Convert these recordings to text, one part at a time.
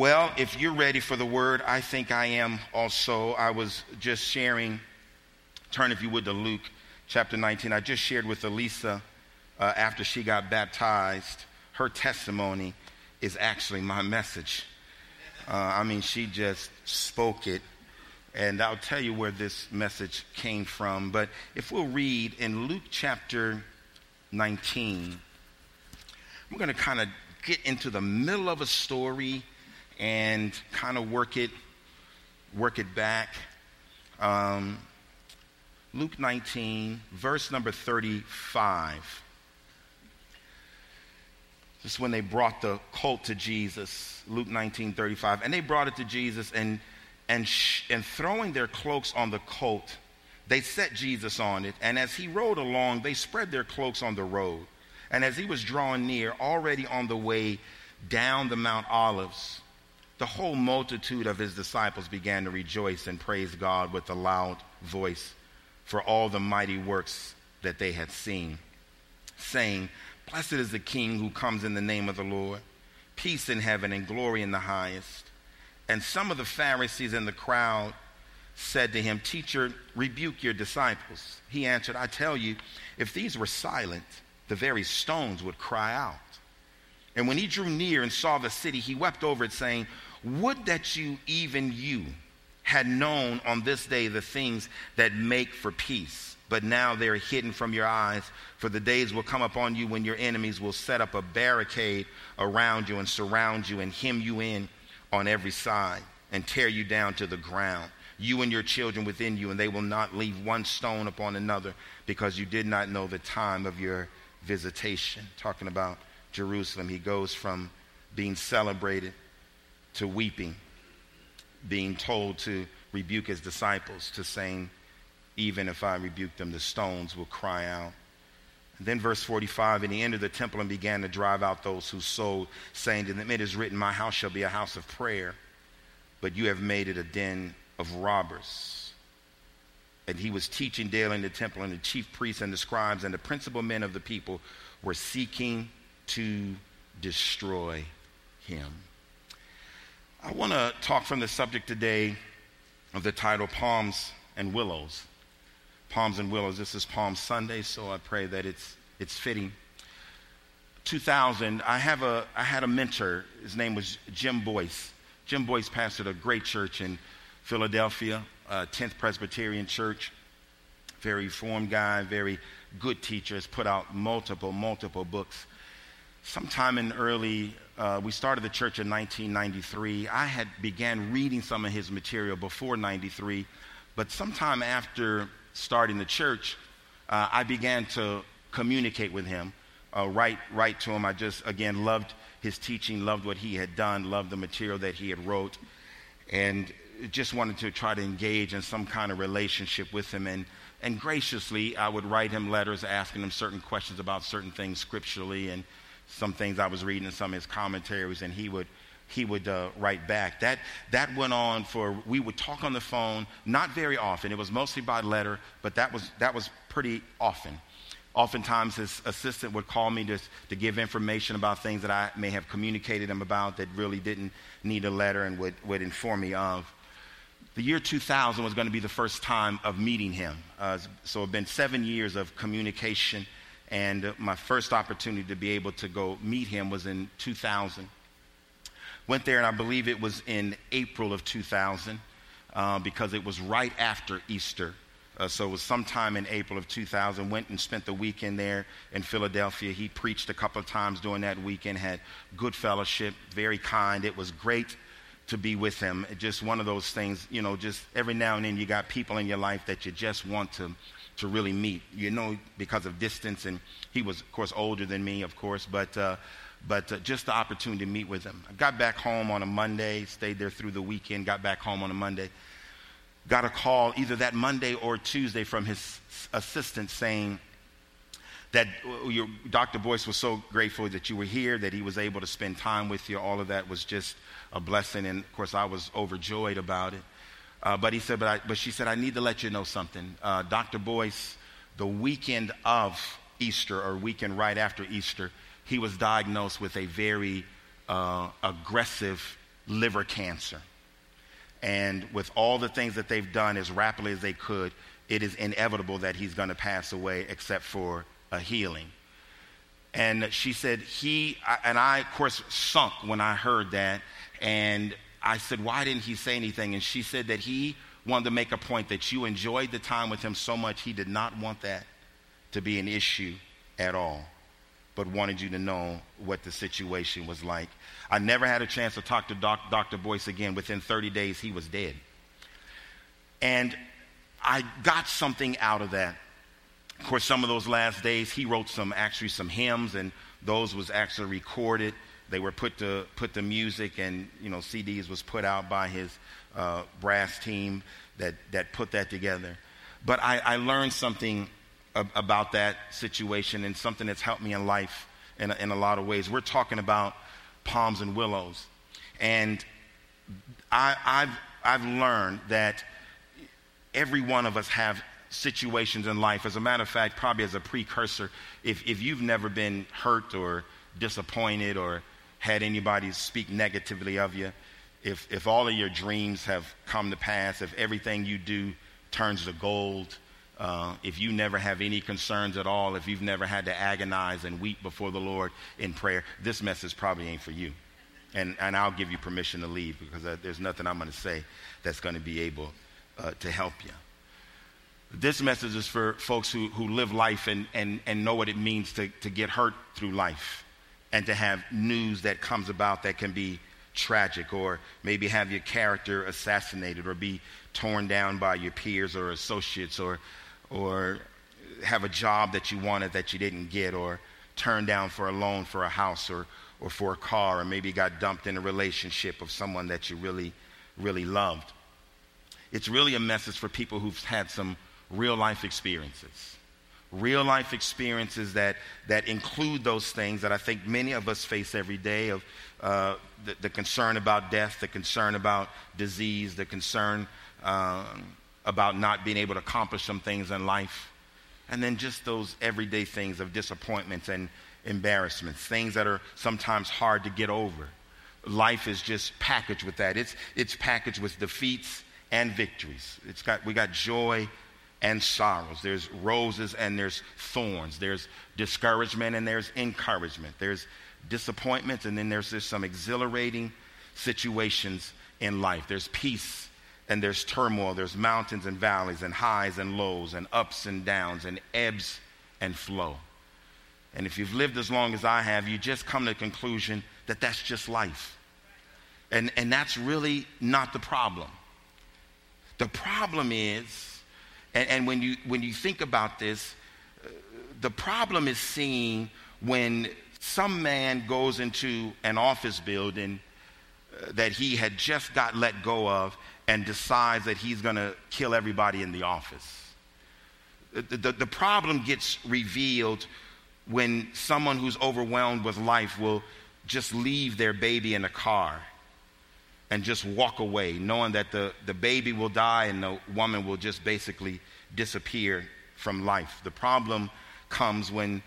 Well, if you're ready for the word, I think I am also. I was just sharing, turn if you would to Luke chapter 19. I just shared with Elisa uh, after she got baptized. Her testimony is actually my message. Uh, I mean, she just spoke it. And I'll tell you where this message came from. But if we'll read in Luke chapter 19, I'm going to kind of get into the middle of a story and kind of work it, work it back. Um, Luke 19, verse number 35. This is when they brought the colt to Jesus, Luke 19, 35. And they brought it to Jesus, and, and, sh- and throwing their cloaks on the colt, they set Jesus on it. And as he rode along, they spread their cloaks on the road. And as he was drawing near, already on the way down the Mount Olives, the whole multitude of his disciples began to rejoice and praise God with a loud voice for all the mighty works that they had seen, saying, Blessed is the King who comes in the name of the Lord, peace in heaven and glory in the highest. And some of the Pharisees in the crowd said to him, Teacher, rebuke your disciples. He answered, I tell you, if these were silent, the very stones would cry out. And when he drew near and saw the city, he wept over it, saying, would that you, even you, had known on this day the things that make for peace, but now they're hidden from your eyes. For the days will come upon you when your enemies will set up a barricade around you and surround you and hem you in on every side and tear you down to the ground, you and your children within you, and they will not leave one stone upon another because you did not know the time of your visitation. Talking about Jerusalem, he goes from being celebrated to weeping, being told to rebuke his disciples, to saying, Even if I rebuke them, the stones will cry out. And then, verse 45, and he entered the temple and began to drive out those who sold, saying to them, It is written, My house shall be a house of prayer, but you have made it a den of robbers. And he was teaching daily in the temple, and the chief priests and the scribes and the principal men of the people were seeking to destroy him. I want to talk from the subject today of the title Palms and Willows. Palms and Willows. This is Palm Sunday, so I pray that it's, it's fitting. 2000, I, have a, I had a mentor. His name was Jim Boice. Jim Boice pastored a great church in Philadelphia, uh, 10th Presbyterian Church. Very reformed guy, very good teacher, has put out multiple, multiple books. Sometime in early uh, we started the church in 1993. I had began reading some of his material before 93, but sometime after starting the church, uh, I began to communicate with him, uh, write, write to him. I just, again, loved his teaching, loved what he had done, loved the material that he had wrote, and just wanted to try to engage in some kind of relationship with him. And, and graciously, I would write him letters asking him certain questions about certain things scripturally and some things I was reading in some of his commentaries, and he would he would uh, write back. That that went on for we would talk on the phone, not very often. It was mostly by letter, but that was that was pretty often. Oftentimes, his assistant would call me to, to give information about things that I may have communicated him about that really didn't need a letter and would, would inform me of. The year 2000 was going to be the first time of meeting him. Uh, so it had been seven years of communication and my first opportunity to be able to go meet him was in 2000. Went there, and I believe it was in April of 2000 uh, because it was right after Easter. Uh, so it was sometime in April of 2000. Went and spent the weekend there in Philadelphia. He preached a couple of times during that weekend, had good fellowship, very kind. It was great to be with him. Just one of those things, you know, just every now and then you got people in your life that you just want to to really meet. You know, because of distance, and he was, of course, older than me, of course, but. Uh, but uh, just the opportunity to meet with him. I got back home on a Monday, stayed there through the weekend, got back home on a Monday. Got a call either that Monday or Tuesday from his assistant saying that uh, your, Dr. Boice was so grateful that you were here, that he was able to spend time with you. All of that was just a blessing, and of course, I was overjoyed about it. Uh, but he said, but, I, but she said, I need to let you know something. Uh, Dr. Boice, the weekend of Easter or weekend right after Easter, he was diagnosed with a very uh, aggressive liver cancer. And with all the things that they've done as rapidly as they could, it is inevitable that he's going to pass away except for a healing. And she said, he, and I, of course, sunk when I heard that. And I said, why didn't he say anything? And she said that he wanted to make a point that you enjoyed the time with him so much, he did not want that to be an issue at all, but wanted you to know what the situation was like. I never had a chance to talk to doc, Dr. Boice again. Within 30 days, he was dead. And I got something out of that. Of course, some of those last days, he wrote some, actually some hymns, and those was actually recorded. They were put to put the music and you know CDs was put out by his uh, brass team that that put that together. But I, I learned something ab- about that situation and something that's helped me in life in a, in a lot of ways. We're talking about palms and willows, and I, I've I've learned that every one of us have situations in life. As a matter of fact, probably as a precursor, if, if you've never been hurt or disappointed or had anybody speak negatively of you, if, if all of your dreams have come to pass, if everything you do turns to gold, uh, if you never have any concerns at all, if you've never had to agonize and weep before the Lord in prayer, this message probably ain't for you. And, and I'll give you permission to leave because there's nothing I'm going to say that's going to be able uh, to help you. This message is for folks who, who live life and, and, and know what it means to, to get hurt through life and to have news that comes about that can be tragic or maybe have your character assassinated or be torn down by your peers or associates or, or have a job that you wanted that you didn't get or turned down for a loan for a house or, or for a car or maybe got dumped in a relationship of someone that you really, really loved. It's really a message for people who've had some real life experiences. Real life experiences that, that include those things that I think many of us face every day of uh, the, the, concern about death, the concern about disease, the concern um, about not being able to accomplish some things in life, and then just those everyday things of disappointments and embarrassments, things that are sometimes hard to get over. Life is just packaged with that. It's, it's packaged with defeats and victories. It's got, we got joy and sorrows. There's roses and there's thorns. There's discouragement and there's encouragement. There's disappointments and then there's just some exhilarating situations in life. There's peace and there's turmoil. There's mountains and valleys and highs and lows and ups and downs and ebbs and flow. And if you've lived as long as I have, you just come to the conclusion that that's just life. And, and that's really not the problem. The problem is and, and when, you, when you think about this, the problem is seen when some man goes into an office building uh, that he had just got let go of and decides that he's going to kill everybody in the office. The, the, the, problem gets revealed when someone who's overwhelmed with life will just leave their baby in a car and just walk away, knowing that the, the baby will die and the woman will just basically disappear from life. The problem comes when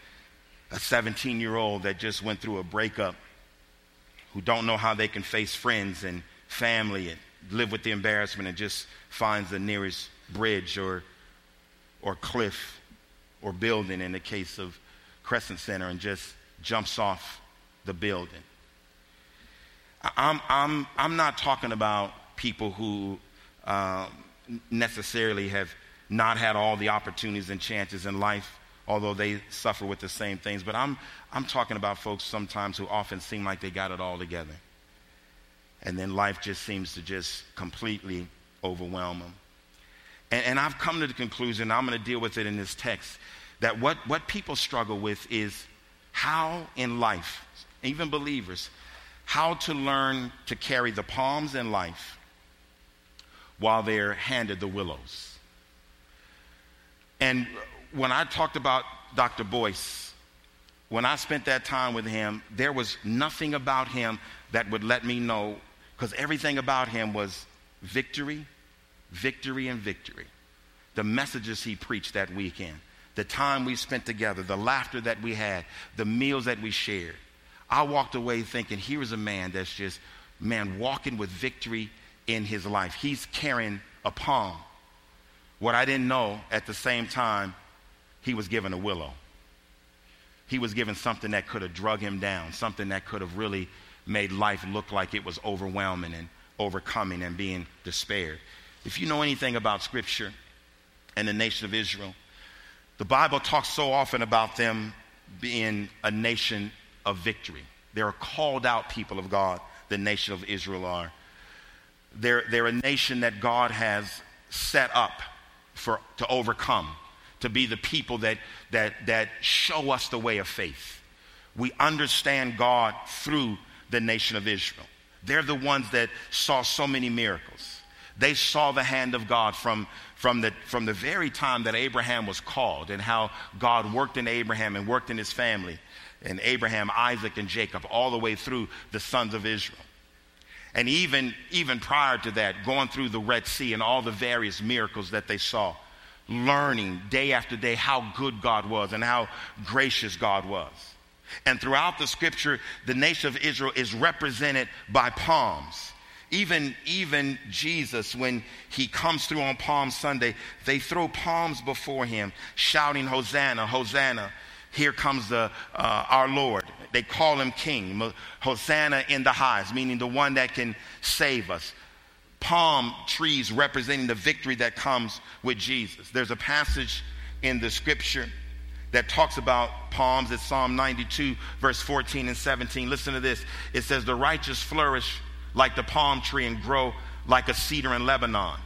a 17 year old that just went through a breakup, who don't know how they can face friends and family and live with the embarrassment and just finds the nearest bridge or, or cliff or building in the case of Crescent Center and just jumps off the building. I'm, I'm, I'm not talking about people who um, necessarily have not had all the opportunities and chances in life, although they suffer with the same things. But I'm, I'm talking about folks sometimes who often seem like they got it all together. And then life just seems to just completely overwhelm them. And, and I've come to the conclusion, I'm going to deal with it in this text, that what, what people struggle with is how in life, even believers, how to learn to carry the palms in life while they're handed the willows. And when I talked about Dr. Boice, when I spent that time with him, there was nothing about him that would let me know, because everything about him was victory, victory, and victory. The messages he preached that weekend, the time we spent together, the laughter that we had, the meals that we shared. I walked away thinking, here's a man that's just man walking with victory in his life. He's carrying a palm. What I didn't know at the same time, he was given a willow. He was given something that could have drug him down, something that could have really made life look like it was overwhelming and overcoming and being despaired. If you know anything about Scripture and the nation of Israel, the Bible talks so often about them being a nation of victory. They're called out people of God, the nation of Israel are. They're, they're a nation that God has set up for, to overcome, to be the people that, that, that show us the way of faith. We understand God through the nation of Israel. They're the ones that saw so many miracles. They saw the hand of God from, from, the, from the very time that Abraham was called and how God worked in Abraham and worked in his family, and Abraham, Isaac, and Jacob, all the way through the sons of Israel. And even, even prior to that, going through the Red Sea and all the various miracles that they saw, learning day after day how good God was and how gracious God was. And throughout the scripture, the nation of Israel is represented by palms. Even, even Jesus, when he comes through on Palm Sunday, they throw palms before him, shouting, Hosanna, Hosanna. Here comes the, uh, our Lord. They call him King. Hosanna in the highest, meaning the one that can save us. Palm trees representing the victory that comes with Jesus. There's a passage in the scripture that talks about palms. It's Psalm 92, verse 14 and 17. Listen to this. It says, The righteous flourish like the palm tree and grow like a cedar in Lebanon.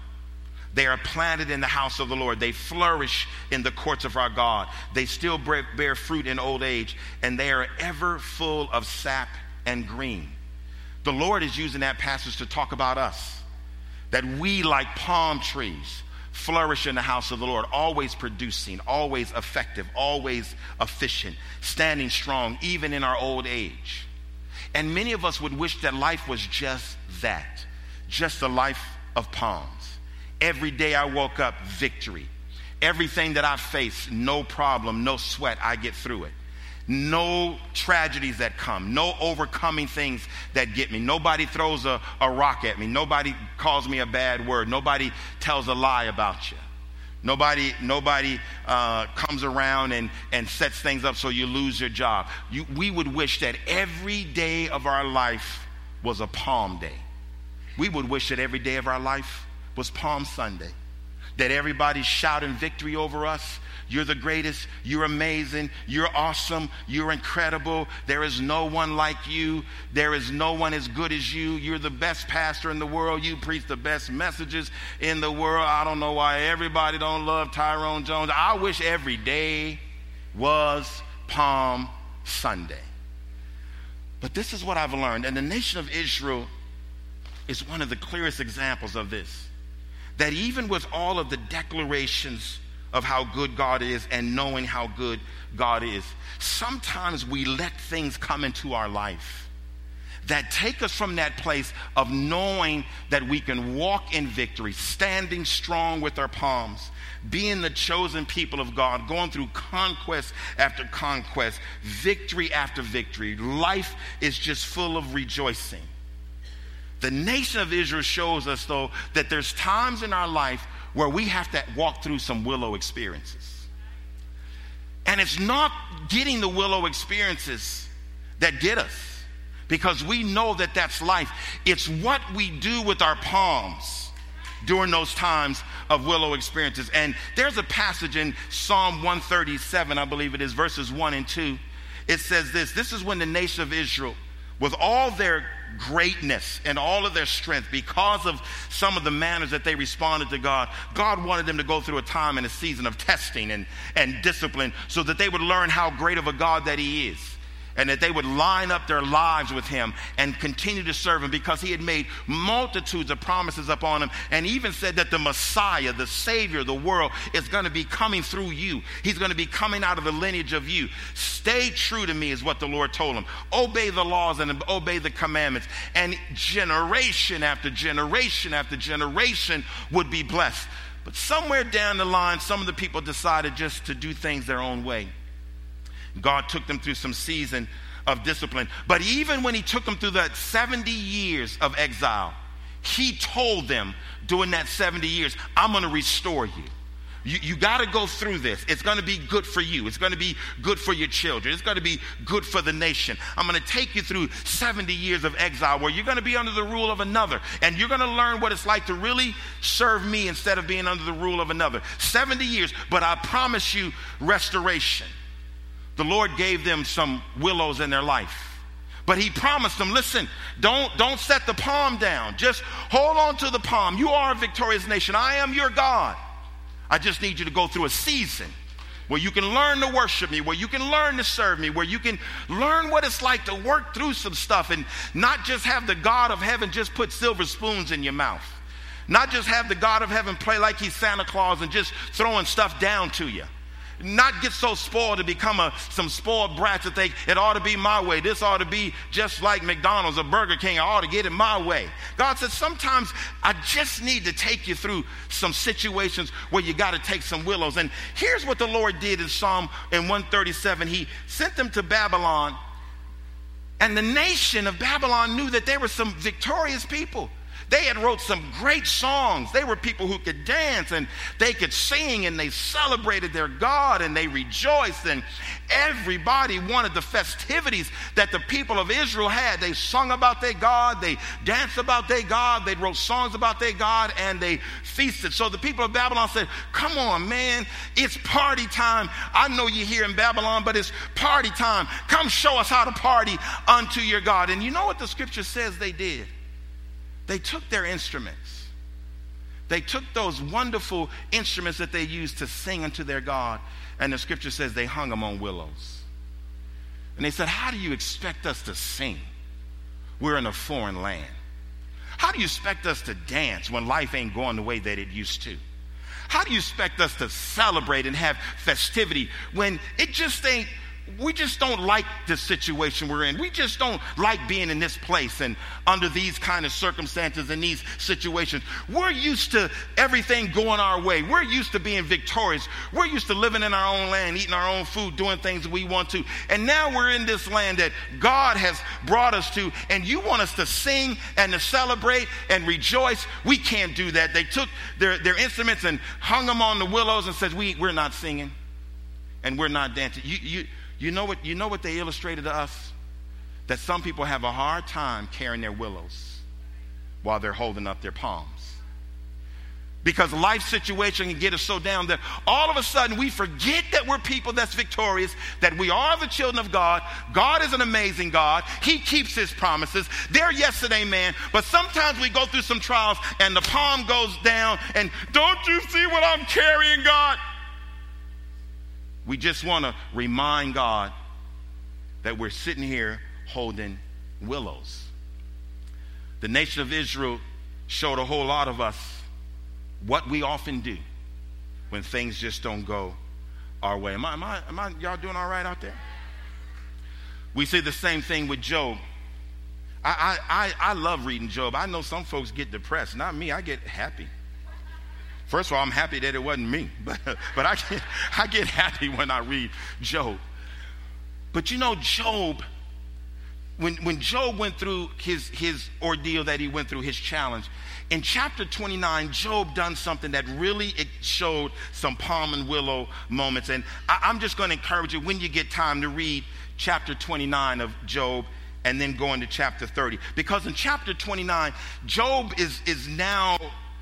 They are planted in the house of the Lord. They flourish in the courts of our God. They still bear fruit in old age, and they are ever full of sap and green. The Lord is using that passage to talk about us. That we, like palm trees, flourish in the house of the Lord, always producing, always effective, always efficient, standing strong, even in our old age. And many of us would wish that life was just that, just the life of palms. Every day I woke up, victory. Everything that I face, no problem, no sweat, I get through it. No tragedies that come, no overcoming things that get me. Nobody throws a, a rock at me. Nobody calls me a bad word. Nobody tells a lie about you. Nobody, nobody uh, comes around and, and sets things up so you lose your job. You, we would wish that every day of our life was a Palm Day. We would wish that every day of our life was Palm Sunday. That everybody's shouting victory over us, you're the greatest. You're amazing. You're awesome. You're incredible. There is no one like you. There is no one as good as you. You're the best pastor in the world. You preach the best messages in the world. I don't know why everybody don't love Tyrone Jones. I wish every day was Palm Sunday. But this is what I've learned. And the nation of Israel is one of the clearest examples of this. That even with all of the declarations of how good God is and knowing how good God is. Sometimes we let things come into our life that take us from that place of knowing that we can walk in victory, standing strong with our palms, being the chosen people of God, going through conquest after conquest, victory after victory. Life is just full of rejoicing. The nation of Israel shows us, though, that there's times in our life where we have to walk through some willow experiences. And it's not getting the willow experiences that get us because we know that that's life. It's what we do with our palms during those times of willow experiences. And there's a passage in Psalm 137, I believe it is, verses 1 and 2. It says this This is when the nation of Israel, with all their greatness and all of their strength because of some of the manners that they responded to God. God wanted them to go through a time and a season of testing and, and discipline so that they would learn how great of a God that He is and that they would line up their lives with him and continue to serve him because he had made multitudes of promises upon him and even said that the Messiah, the Savior of the world, is going to be coming through you. He's going to be coming out of the lineage of you. Stay true to me, is what the Lord told him. Obey the laws and obey the commandments. And generation after generation after generation would be blessed. But somewhere down the line, some of the people decided just to do things their own way. God took them through some season of discipline. But even when he took them through that 70 years of exile, he told them during that 70 years, I'm going to restore you. You, you got to go through this. It's going to be good for you. It's going to be good for your children. It's going to be good for the nation. I'm going to take you through 70 years of exile where you're going to be under the rule of another. And you're going to learn what it's like to really serve me instead of being under the rule of another. 70 years, but I promise you restoration. The Lord gave them some willows in their life. But he promised them, listen, don't, don't set the palm down. Just hold on to the palm. You are a victorious nation. I am your God. I just need you to go through a season where you can learn to worship me, where you can learn to serve me, where you can learn what it's like to work through some stuff and not just have the God of heaven just put silver spoons in your mouth. Not just have the God of heaven play like he's Santa Claus and just throwing stuff down to you not get so spoiled to become a, some spoiled brats that think it ought to be my way. This ought to be just like McDonald's or Burger King. I ought to get it my way. God says sometimes I just need to take you through some situations where you got to take some willows. And here's what the Lord did in Psalm in 137. He sent them to Babylon. And the nation of Babylon knew that they were some victorious people. They had wrote some great songs. They were people who could dance and they could sing and they celebrated their God and they rejoiced and everybody wanted the festivities that the people of Israel had. They sung about their God, they danced about their God, they wrote songs about their God and they feasted. So the people of Babylon said, "Come on, man, it's party time. I know you're here in Babylon, but it's party time. Come show us how to party unto your God." And you know what the scripture says they did? They took their instruments. They took those wonderful instruments that they used to sing unto their God, and the scripture says they hung them on willows. And they said, How do you expect us to sing? We're in a foreign land. How do you expect us to dance when life ain't going the way that it used to? How do you expect us to celebrate and have festivity when it just ain't we just don't like the situation we're in. We just don't like being in this place and under these kind of circumstances and these situations. We're used to everything going our way. We're used to being victorious. We're used to living in our own land, eating our own food, doing things we want to. And now we're in this land that God has brought us to, and you want us to sing and to celebrate and rejoice. We can't do that. They took their, their instruments and hung them on the willows and said, we, We're not singing and we're not dancing. You, you, you know what, you know what they illustrated to us? That some people have a hard time carrying their willows while they're holding up their palms. Because life situation can get us so down that all of a sudden we forget that we're people that's victorious, that we are the children of God. God is an amazing God. He keeps his promises. They're yesterday, man. But sometimes we go through some trials and the palm goes down and don't you see what I'm carrying, God? We just want to remind God that we're sitting here holding willows. The nation of Israel showed a whole lot of us what we often do when things just don't go our way. Am I, am I, am I y'all doing all right out there? We see the same thing with Job. I, I, I, I love reading Job. I know some folks get depressed. Not me, I get happy. First of all, I'm happy that it wasn't me, but, but I, get, I get happy when I read Job. But you know, Job, when, when Job went through his, his ordeal that he went through, his challenge, in chapter 29, Job done something that really it showed some palm and willow moments. And I, I'm just going to encourage you when you get time to read chapter 29 of Job and then go into chapter 30. Because in chapter 29, Job is, is now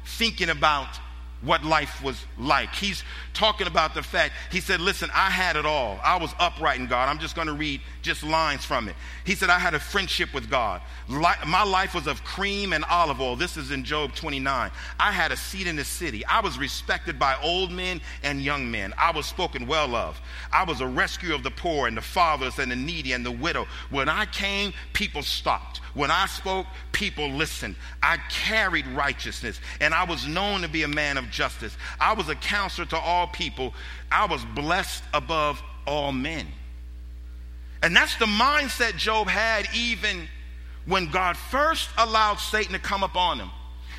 thinking about what life was like. He's talking about the fact, he said, Listen, I had it all. I was upright in God. I'm just going to read just lines from it. He said, I had a friendship with God. My life was of cream and olive oil. This is in Job 29. I had a seat in the city. I was respected by old men and young men. I was spoken well of. I was a rescuer of the poor and the fatherless and the needy and the widow. When I came, people stopped. When I spoke, people listened. I carried righteousness and I was known to be a man of justice. I was a counselor to all people. I was blessed above all men. And that's the mindset Job had even when God first allowed Satan to come upon him.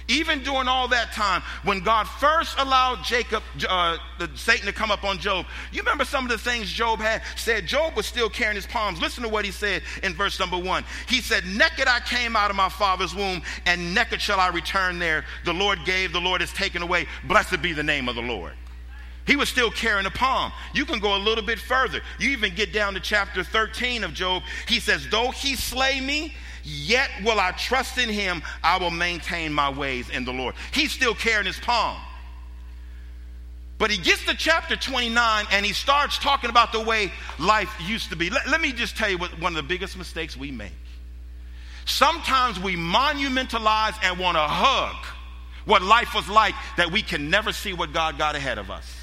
Even during all that time, when God first allowed Jacob, uh, Satan to come up on Job, you remember some of the things Job had said? Job was still carrying his palms. Listen to what he said in verse number one. He said, Naked I came out of my father's womb, and naked shall I return there. The Lord gave, the Lord has taken away. Blessed be the name of the Lord. He was still carrying a palm. You can go a little bit further. You even get down to chapter 13 of Job. He says, Though he slay me, Yet will I trust in him. I will maintain my ways in the Lord. He's still carrying his palm. But he gets to chapter 29 and he starts talking about the way life used to be. Let, let me just tell you what one of the biggest mistakes we make. Sometimes we monumentalize and want to hug what life was like that we can never see what God got ahead of us.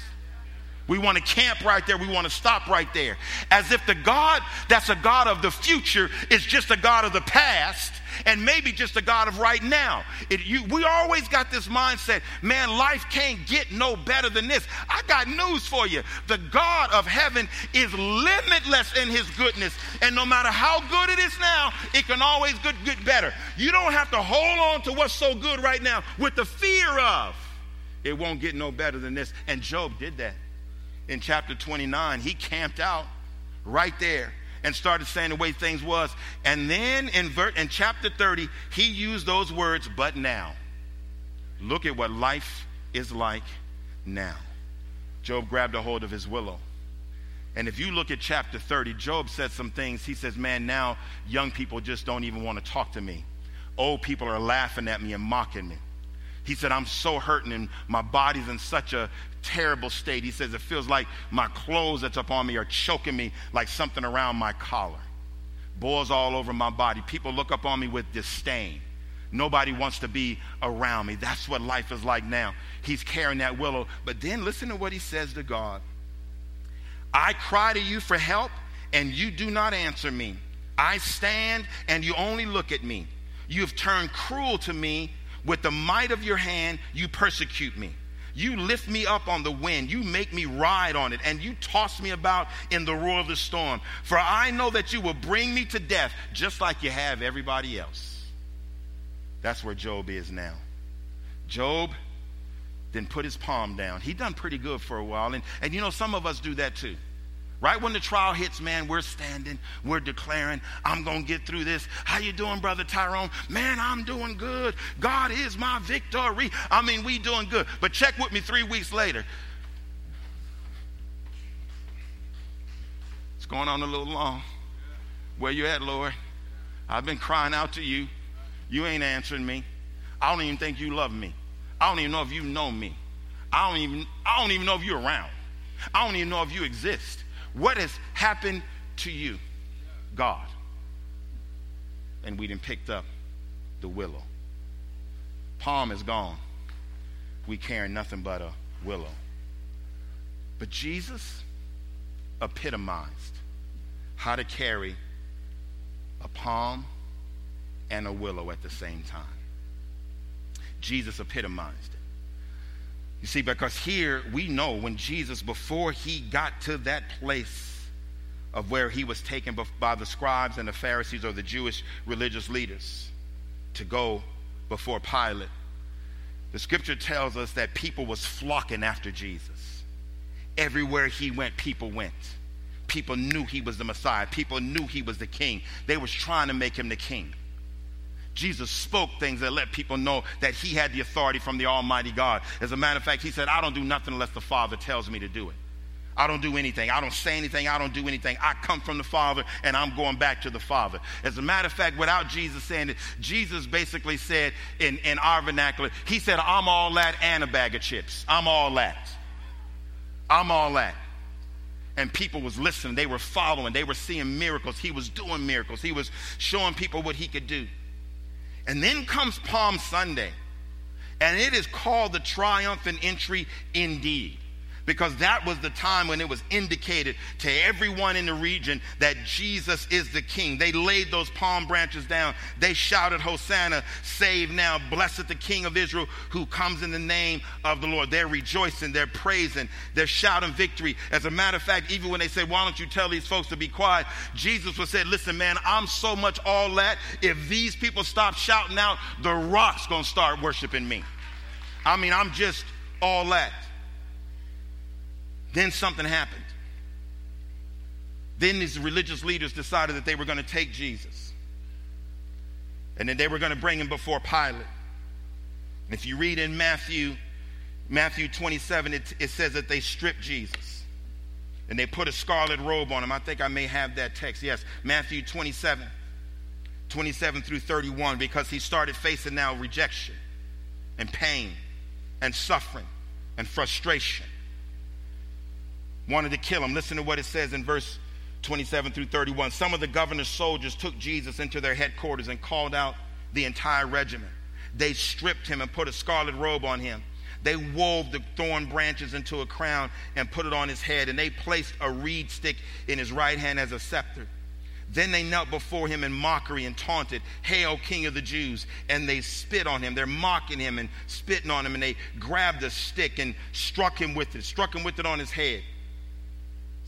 We want to camp right there. We want to stop right there. As if the God that's a God of the future is just a God of the past and maybe just a God of right now. It, you, we always got this mindset man, life can't get no better than this. I got news for you. The God of heaven is limitless in his goodness. And no matter how good it is now, it can always get, get better. You don't have to hold on to what's so good right now with the fear of it won't get no better than this. And Job did that in chapter 29, he camped out right there and started saying the way things was. And then in, ver- in chapter 30, he used those words, but now. Look at what life is like now. Job grabbed a hold of his willow. And if you look at chapter 30, Job said some things. He says, Man, now young people just don't even want to talk to me. Old people are laughing at me and mocking me. He said, I'm so hurting and my body's in such a terrible state. He says, It feels like my clothes that's up on me are choking me like something around my collar. Boils all over my body. People look up on me with disdain. Nobody wants to be around me. That's what life is like now. He's carrying that willow. But then listen to what he says to God I cry to you for help, and you do not answer me. I stand, and you only look at me. You have turned cruel to me with the might of your hand, you persecute me. You lift me up on the wind. You make me ride on it, and you toss me about in the roar of the storm. For I know that you will bring me to death just like you have everybody else. That's where Job is now. Job then put his palm down. He done pretty good for a while. And, and you know, some of us do that too. Right when the trial hits, man, we're standing, we're declaring, I'm going to get through this. How you doing, brother Tyrone? Man, I'm doing good. God is my victory. I mean, we doing good. But check with me 3 weeks later. It's going on a little long. Where you at, Lord? I've been crying out to you. You ain't answering me. I don't even think you love me. I don't even know if you know me. I don't even I don't even know if you're around. I don't even know if you exist. What has happened to you? God. And we didn't picked up the willow. Palm is gone. We carry nothing but a willow. But Jesus epitomized how to carry a palm and a willow at the same time. Jesus epitomized it. You see, because here we know when Jesus, before he got to that place of where he was taken by the scribes and the Pharisees or the Jewish religious leaders to go before Pilate, the scripture tells us that people was flocking after Jesus. Everywhere he went, people went. People knew he was the Messiah. People knew he was the king. They was trying to make him the king. Jesus spoke things that let people know that he had the authority from the Almighty God. As a matter of fact, he said, I don't do nothing unless the Father tells me to do it. I don't do anything. I don't say anything. I don't do anything. I come from the Father and I'm going back to the Father. As a matter of fact, without Jesus saying it, Jesus basically said in, in our vernacular, He said, I'm all that and a bag of chips. I'm all that. I'm all that. And people was listening. They were following. They were seeing miracles. He was doing miracles. He was showing people what he could do. And then comes Palm Sunday, and it is called the triumphant entry indeed. Because that was the time when it was indicated to everyone in the region that Jesus is the king. They laid those palm branches down. They shouted, Hosanna, save now, blessed the King of Israel who comes in the name of the Lord. They're rejoicing, they're praising, they're shouting victory. As a matter of fact, even when they say, Why don't you tell these folks to be quiet? Jesus would say, Listen, man, I'm so much all that. If these people stop shouting out, the rock's gonna start worshiping me. I mean, I'm just all that. Then something happened. Then these religious leaders decided that they were going to take Jesus. And then they were going to bring him before Pilate. And if you read in Matthew, Matthew 27, it, it says that they stripped Jesus. And they put a scarlet robe on him. I think I may have that text. Yes, Matthew 27, 27 through 31, because he started facing now rejection and pain and suffering and frustration wanted to kill him. Listen to what it says in verse 27 through 31. Some of the governor's soldiers took Jesus into their headquarters and called out the entire regiment. They stripped him and put a scarlet robe on him. They wove the thorn branches into a crown and put it on his head, and they placed a reed stick in his right hand as a scepter. Then they knelt before him in mockery and taunted, Hail, King of the Jews! And they spit on him. They're mocking him and spitting on him, and they grabbed a stick and struck him with it, struck him with it on his head.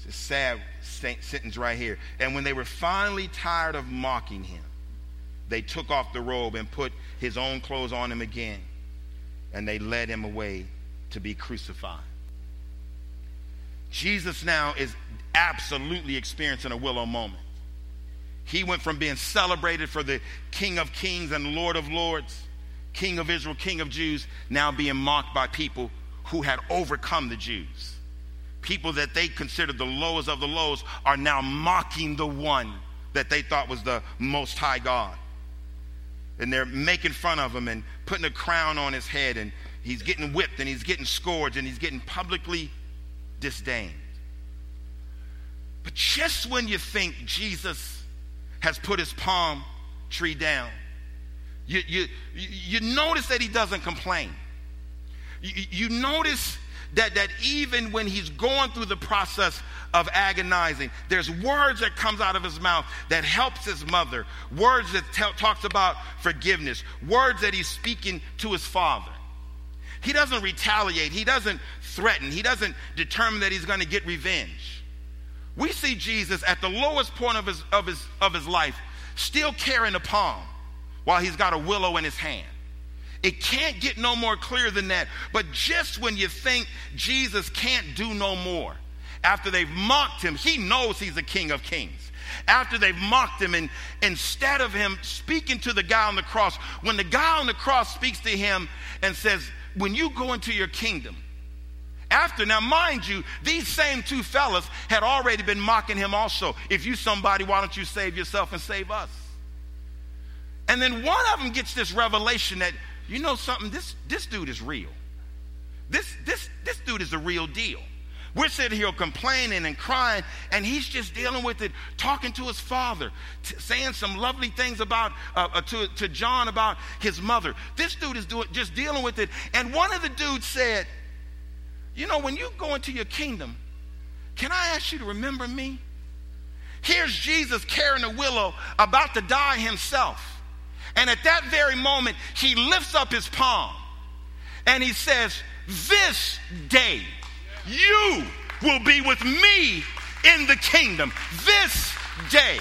A sad sentence right here. And when they were finally tired of mocking him, they took off the robe and put his own clothes on him again, and they led him away to be crucified. Jesus now is absolutely experiencing a willow moment. He went from being celebrated for the King of Kings and Lord of Lords, King of Israel, King of Jews, now being mocked by people who had overcome the Jews people that they considered the lowest of the lows are now mocking the one that they thought was the most high God. And they're making fun of him and putting a crown on his head, and he's getting whipped and he's getting scourged and he's getting publicly disdained. But just when you think Jesus has put his palm tree down, you, you, you notice that he doesn't complain. You, you notice that, that even when he's going through the process of agonizing, there's words that comes out of his mouth that helps his mother, words that talks about forgiveness, words that he's speaking to his father. He doesn't retaliate. He doesn't threaten. He doesn't determine that he's going to get revenge. We see Jesus at the lowest point of his, of his, of his life still carrying a palm while he's got a willow in his hand. It can't get no more clear than that. But just when you think Jesus can't do no more, after they've mocked him, he knows he's the King of Kings. After they've mocked him, and instead of him speaking to the guy on the cross, when the guy on the cross speaks to him and says, When you go into your kingdom, after, now mind you, these same two fellas had already been mocking him also. If you somebody, why don't you save yourself and save us? And then one of them gets this revelation that you know something? This, this dude is real. This, this, this dude is a real deal. We're sitting here complaining and crying, and he's just dealing with it, talking to his father, t- saying some lovely things about uh, uh, to, to John about his mother. This dude is doing, just dealing with it. And one of the dudes said, You know, when you go into your kingdom, can I ask you to remember me? Here's Jesus carrying a willow, about to die himself. And at that very moment, he lifts up his palm and he says, This day you will be with me in the kingdom. This day.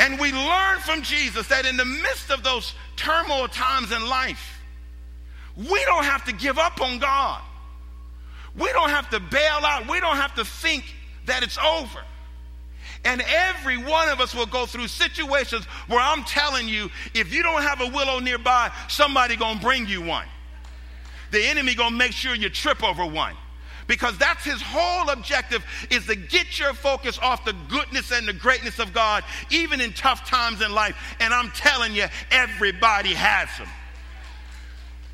And we learn from Jesus that in the midst of those turmoil times in life, we don't have to give up on God. We don't have to bail out. We don't have to think that it's over. And every one of us will go through situations where I'm telling you, if you don't have a willow nearby, somebody gonna bring you one. The enemy gonna make sure you trip over one. Because that's his whole objective is to get your focus off the goodness and the greatness of God, even in tough times in life. And I'm telling you, everybody has them.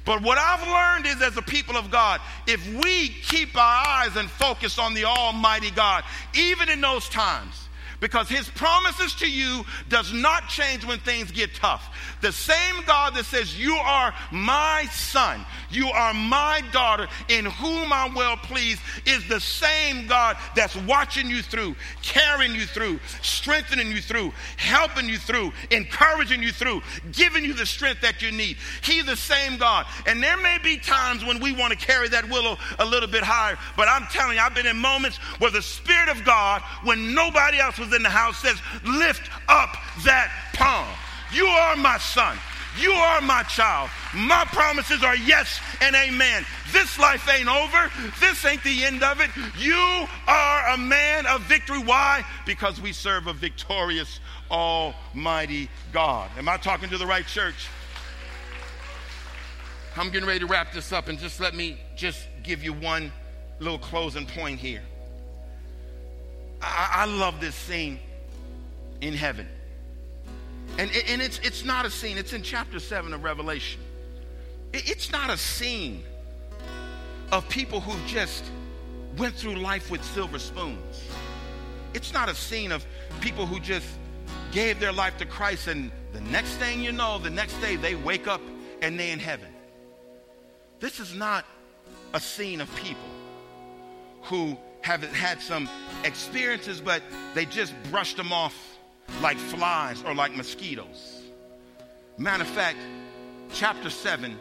But what I've learned is, as a people of God, if we keep our eyes and focus on the Almighty God, even in those times, because his promises to you does not change when things get tough. The same God that says, You are my son, you are my daughter, in whom I'm well pleased, is the same God that's watching you through, carrying you through, strengthening you through, helping you through, encouraging you through, giving you the strength that you need. He's the same God. And there may be times when we want to carry that willow a little bit higher, but I'm telling you, I've been in moments where the Spirit of God, when nobody else was in the house, says, Lift up that palm. You are my son. You are my child. My promises are yes and amen. This life ain't over. This ain't the end of it. You are a man of victory. Why? Because we serve a victorious, almighty God. Am I talking to the right church? I'm getting ready to wrap this up and just let me just give you one little closing point here. I, I love this scene in heaven. And, and it's, it's not a scene, it's in chapter 7 of Revelation. It's not a scene of people who just went through life with silver spoons. It's not a scene of people who just gave their life to Christ and the next thing you know, the next day they wake up and they're in heaven. This is not a scene of people who have had some experiences, but they just brushed them off like flies or like mosquitoes. Matter of fact, chapter 7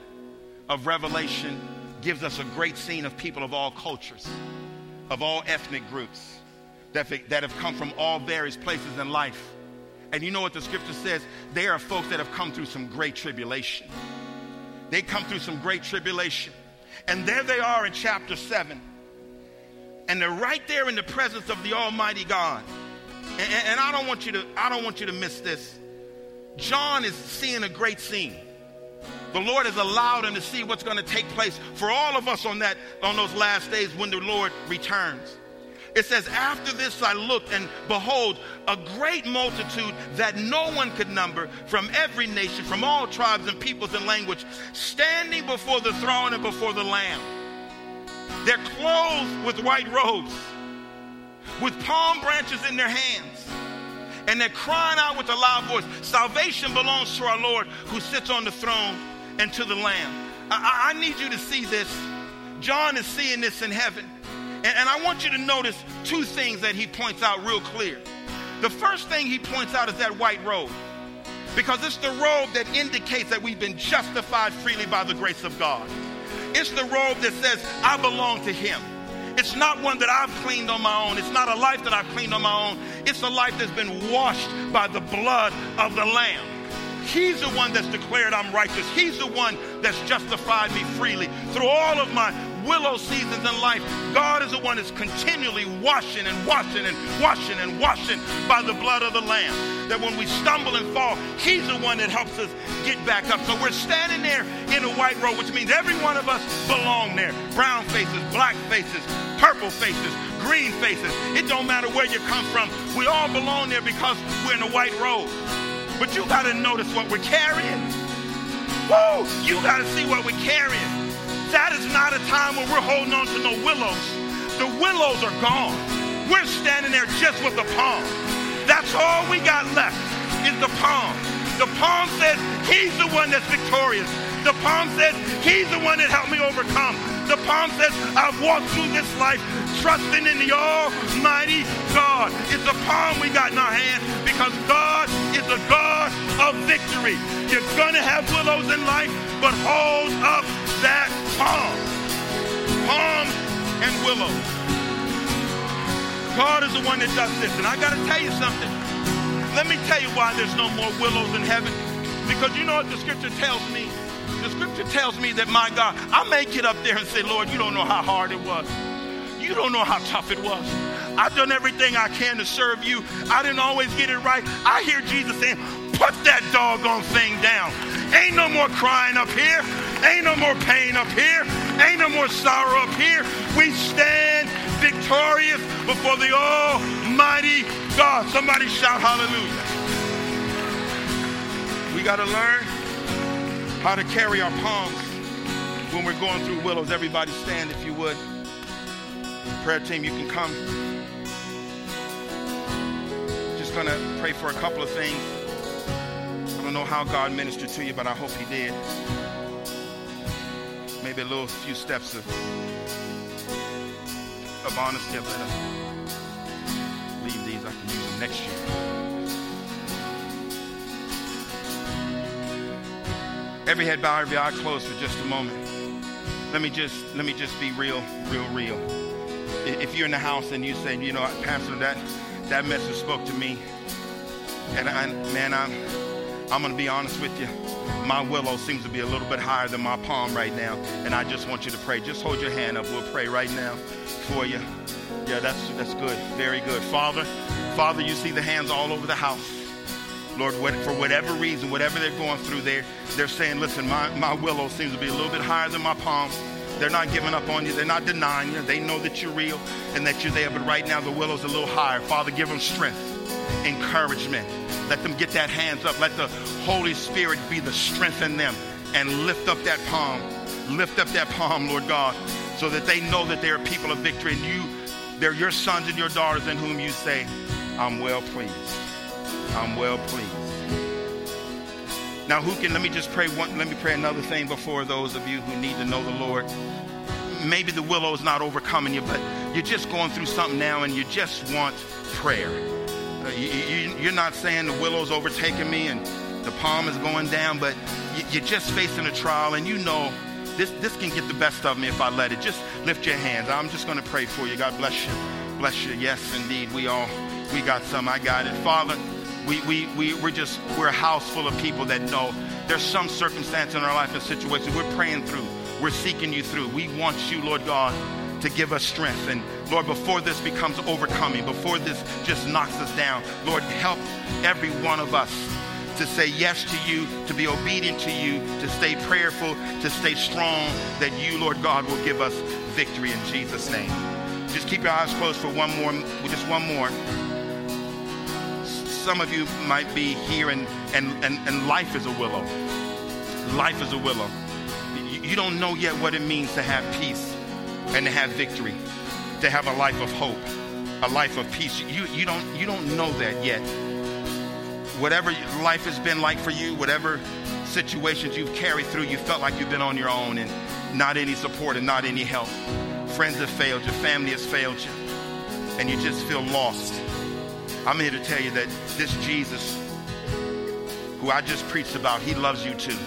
of Revelation gives us a great scene of people of all cultures, of all ethnic groups that, that have come from all various places in life. And you know what the scripture says? They are folks that have come through some great tribulation. They come through some great tribulation. And there they are in chapter 7. And they're right there in the presence of the Almighty God. And, and I don't want you to, I don't want you to miss this. John is seeing a great scene. The Lord has allowed him to see what's going to take place for all of us on that on those last days when the Lord returns. It says, After this I looked, and behold, a great multitude that no one could number from every nation, from all tribes and peoples and language, standing before the throne and before the Lamb. They're clothed with white robes with palm branches in their hands. And they're crying out with a loud voice Salvation belongs to our Lord who sits on the throne and to the Lamb. I, I need you to see this. John is seeing this in heaven. And, and I want you to notice two things that he points out real clear. The first thing he points out is that white robe because it's the robe that indicates that we've been justified freely by the grace of God. It's the robe that says, I belong to Him. It's not one that I've cleaned on my own. It's not a life that I've cleaned on my own. It's a life that's been washed by the blood of the Lamb. He's the one that's declared I'm righteous. He's the one that's justified me freely. Through all of my willow seasons in life, God is the one that's continually washing and washing and washing and washing by the blood of the Lamb. That when we stumble and fall, He's the one that helps us get back up. So we're standing there in a white robe, which means every one of us belong there. Brown faces, black faces, purple faces, green faces. It don't matter where you come from. We all belong there because we're in a white robe. But you got to notice what we're carrying. Woo! You got to see what we're carrying. That is not a time when we're holding on to no willows. The willows are gone. We're standing there just with the palm. That's all we got left is the palm. The palm says he's the one that's victorious. The palm says he's the one that helped me overcome. The palm says I've walked through this life trusting in the almighty God. It's a palm we got in our hand because God is a God of victory. You're going to have willows in life, but hold up that palm. Palm and willow. God is the one that does this. And I got to tell you something. Let me tell you why there's no more willows in heaven. Because you know what the scripture tells me? The scripture tells me that my God, I may get up there and say, Lord, you don't know how hard it was. You don't know how tough it was. I've done everything I can to serve you. I didn't always get it right. I hear Jesus saying, put that doggone thing down. Ain't no more crying up here. Ain't no more pain up here. Ain't no more sorrow up here. We stand victorious before the Almighty God. Somebody shout hallelujah. We got to learn how to carry our palms when we're going through willows. Everybody stand if you would. Prayer team, you can come. Just going to pray for a couple of things. Don't know how God ministered to you, but I hope He did. Maybe a little few steps of, of honesty. I'm going leave these. I can use them next year. Every head bowed, every eye closed for just a moment. Let me just let me just be real, real, real. If you're in the house and you say, you know, Pastor, that that message spoke to me, and I, man, I'm I'm gonna be honest with you. My willow seems to be a little bit higher than my palm right now, and I just want you to pray. Just hold your hand up. We'll pray right now for you. Yeah, that's that's good. Very good. Father, Father, you see the hands all over the house. Lord, for whatever reason, whatever they're going through, they're, they're saying, listen, my, my willow seems to be a little bit higher than my palm. They're not giving up on you. They're not denying you. They know that you're real and that you're there. But right now, the willow's a little higher. Father, give them strength, encouragement. Let them get that hands up. Let the Holy Spirit be the strength in them and lift up that palm. Lift up that palm, Lord God, so that they know that they are people of victory and you, they're your sons and your daughters in whom you say, I'm well pleased. I'm well pleased. Now, who can, let me just pray one, let me pray another thing before those of you who need to know the Lord. Maybe the willow is not overcoming you, but you're just going through something now and you just want prayer. You, you're not saying the willow's overtaking me and the palm is going down, but you, you're just facing a trial and you know this, this can get the best of me if I let it. Just lift your hands. I'm just going to pray for you. God bless you. Bless you. Yes, indeed. We all, we got some. I got it. Father, we, we, we, we're just, we're a house full of people that know there's some circumstance in our life and situation we're praying through. We're seeking you through. We want you, Lord God, to give us strength. And Lord, before this becomes overcoming, before this just knocks us down, Lord, help every one of us to say yes to you, to be obedient to you, to stay prayerful, to stay strong, that you, Lord God, will give us victory in Jesus' name. Just keep your eyes closed for one more, just one more some of you might be here and, and, and, and life is a willow. Life is a willow. You, you don't know yet what it means to have peace and to have victory, to have a life of hope, a life of peace. You, you, don't, you don't know that yet. Whatever life has been like for you, whatever situations you've carried through, you felt like you've been on your own and not any support and not any help. Friends have failed you, family has failed you, and you just feel lost. I'm here to tell you that this Jesus, who I just preached about, he loves you too.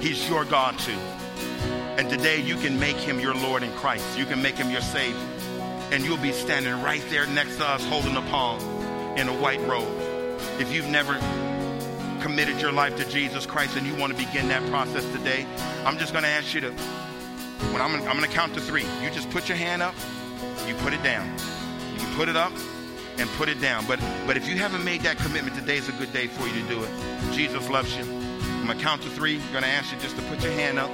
He's your God too. And today you can make him your Lord in Christ. You can make him your Savior. And you'll be standing right there next to us holding a palm in a white robe. If you've never committed your life to Jesus Christ and you want to begin that process today, I'm just going to ask you to, when I'm, I'm going to count to three, you just put your hand up, you put it down. You put it up, and put it down. But but if you haven't made that commitment, today is a good day for you to do it. Jesus loves you. I'm gonna count to three. I'm gonna ask you just to put your hand up.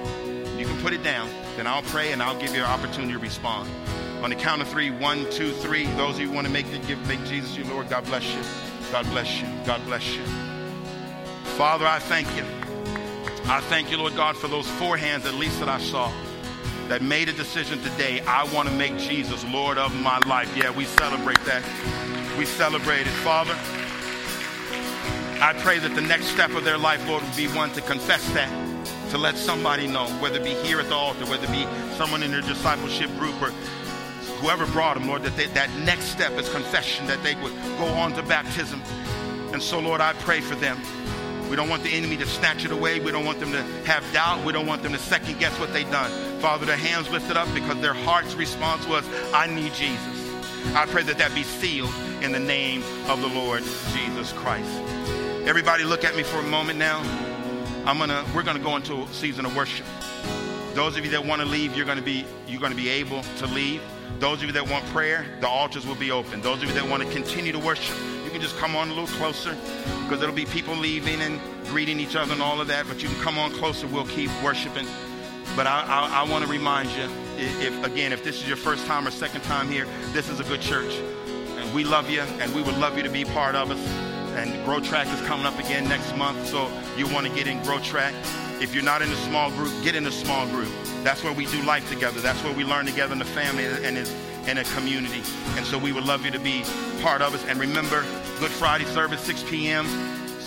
You can put it down. Then I'll pray and I'll give you an opportunity to respond. On the count of three, one, two, three. Those of you who want to make the give, make Jesus your Lord. God bless you. God bless you. God bless you. Father, I thank you. I thank you, Lord God, for those four hands at least that I saw that made a decision today. I want to make Jesus Lord of my life. Yeah, we celebrate that we celebrate it. Father, I pray that the next step of their life, Lord, would be one to confess that, to let somebody know, whether it be here at the altar, whether it be someone in their discipleship group or whoever brought them, Lord, that they, that next step is confession, that they would go on to baptism. And so, Lord, I pray for them. We don't want the enemy to snatch it away. We don't want them to have doubt. We don't want them to second guess what they've done. Father, their hands lifted up because their heart's response was, I need Jesus. I pray that that be sealed in the name of the Lord Jesus Christ. Everybody look at me for a moment now. I'm gonna we're gonna go into a season of worship. Those of you that want to leave, you're gonna be you're gonna be able to leave. Those of you that want prayer, the altars will be open. Those of you that want to continue to worship, you can just come on a little closer because there'll be people leaving and greeting each other and all of that. But you can come on closer. We'll keep worshiping. But I, I, I want to remind you, if again, if this is your first time or second time here, this is a good church. And we love you, and we would love you to be part of us. And Grow Track is coming up again next month, so you want to get in Grow Track. If you're not in a small group, get in a small group. That's where we do life together. That's where we learn together in the family and in a community. And so we would love you to be part of us. And remember, Good Friday service, 6 p.m.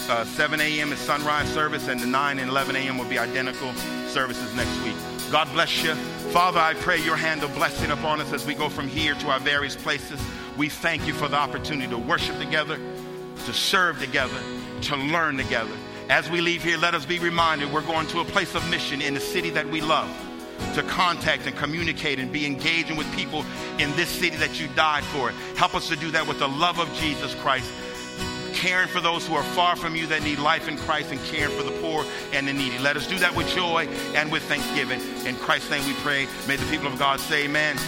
Uh, 7 a.m. is sunrise service, and the 9 and 11 a.m. will be identical services next week. God bless you. Father, I pray your hand of blessing upon us as we go from here to our various places. We thank you for the opportunity to worship together, to serve together, to learn together. As we leave here, let us be reminded we're going to a place of mission in the city that we love to contact and communicate and be engaging with people in this city that you died for. Help us to do that with the love of Jesus Christ, caring for those who are far from you that need life in Christ and caring for the poor and the needy. Let us do that with joy and with thanksgiving. In Christ's name we pray. May the people of God say amen.